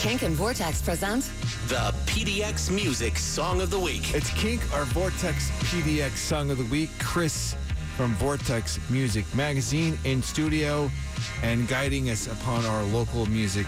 Kink and Vortex present the PDX Music Song of the Week. It's Kink, our Vortex PDX Song of the Week. Chris from Vortex Music Magazine in studio and guiding us upon our local music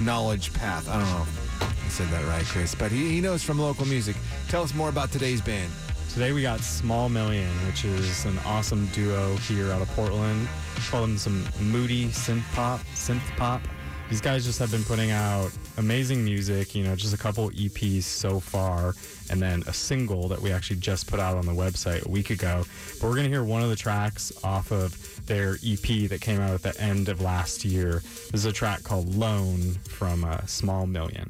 knowledge path. I don't know if I said that right, Chris, but he, he knows from local music. Tell us more about today's band. Today we got Small Million, which is an awesome duo here out of Portland. Call them some moody synth pop, synth pop. These guys just have been putting out amazing music, you know, just a couple EPs so far, and then a single that we actually just put out on the website a week ago. But we're going to hear one of the tracks off of their EP that came out at the end of last year. This is a track called Lone from uh, Small Million.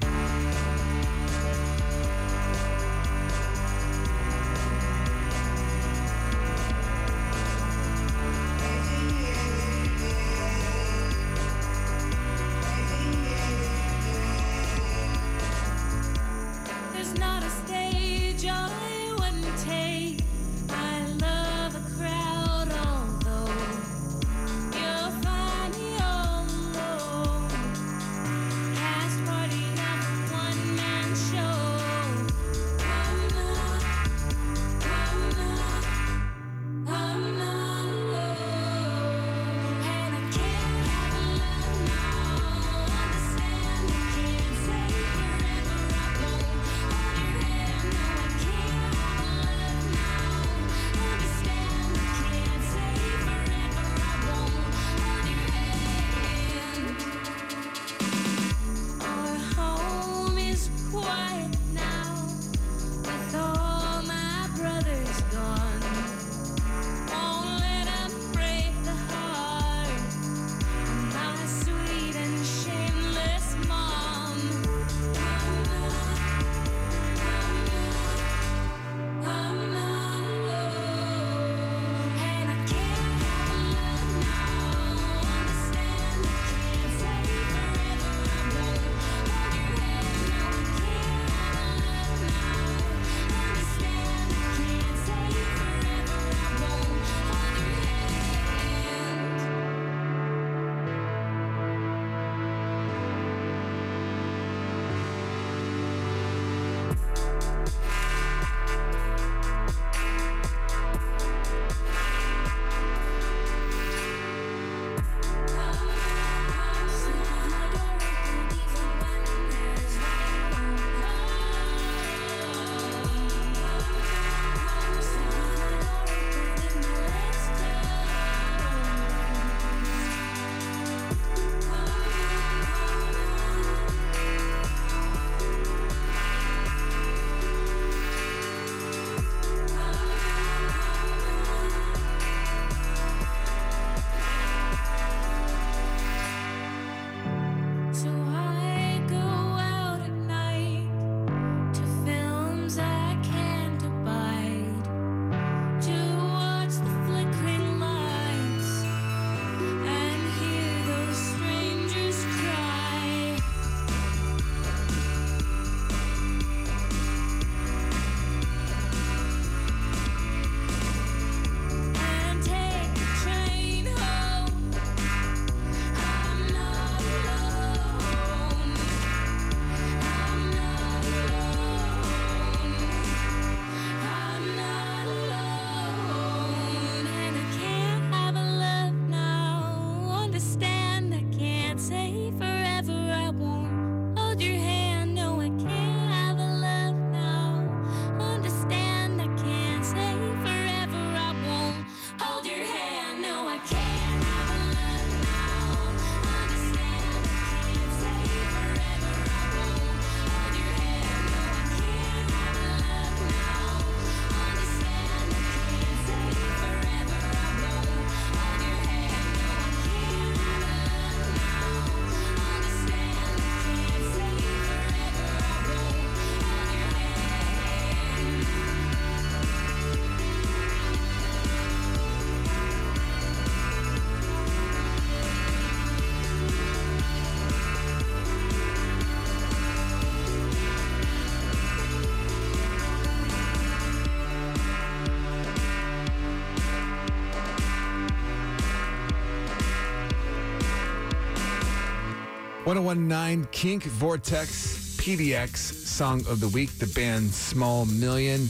1019 Kink Vortex PDX Song of the Week, the band Small Million.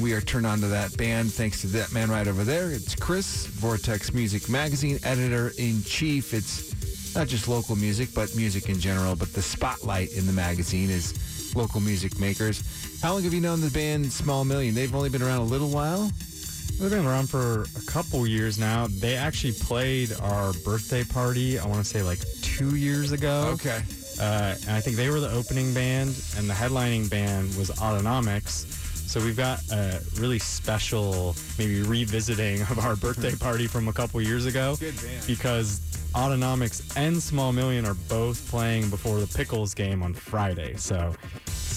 We are turned on to that band thanks to that man right over there. It's Chris, Vortex Music Magazine editor in chief. It's not just local music, but music in general. But the spotlight in the magazine is local music makers. How long have you known the band Small Million? They've only been around a little while. They've been around for a couple years now. They actually played our birthday party, I want to say like two years ago. Okay. Uh, and I think they were the opening band, and the headlining band was Autonomics. So we've got a really special, maybe revisiting of our birthday party from a couple years ago. Good band. Because Autonomics and Small Million are both playing before the Pickles game on Friday. So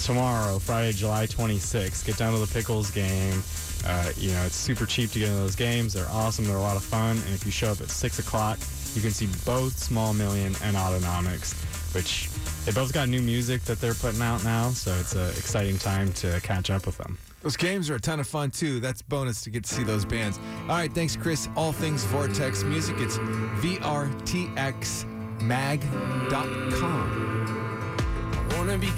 tomorrow, Friday, July 26th, get down to the Pickles game. Uh, you know, it's super cheap to get into those games. They're awesome. They're a lot of fun. And if you show up at 6 o'clock, you can see both Small Million and Autonomics, which they both got new music that they're putting out now. So it's an exciting time to catch up with them. Those games are a ton of fun too. That's bonus to get to see those bands. All right, thanks, Chris. All things Vortex Music. It's vrtxmag.com. I wanna be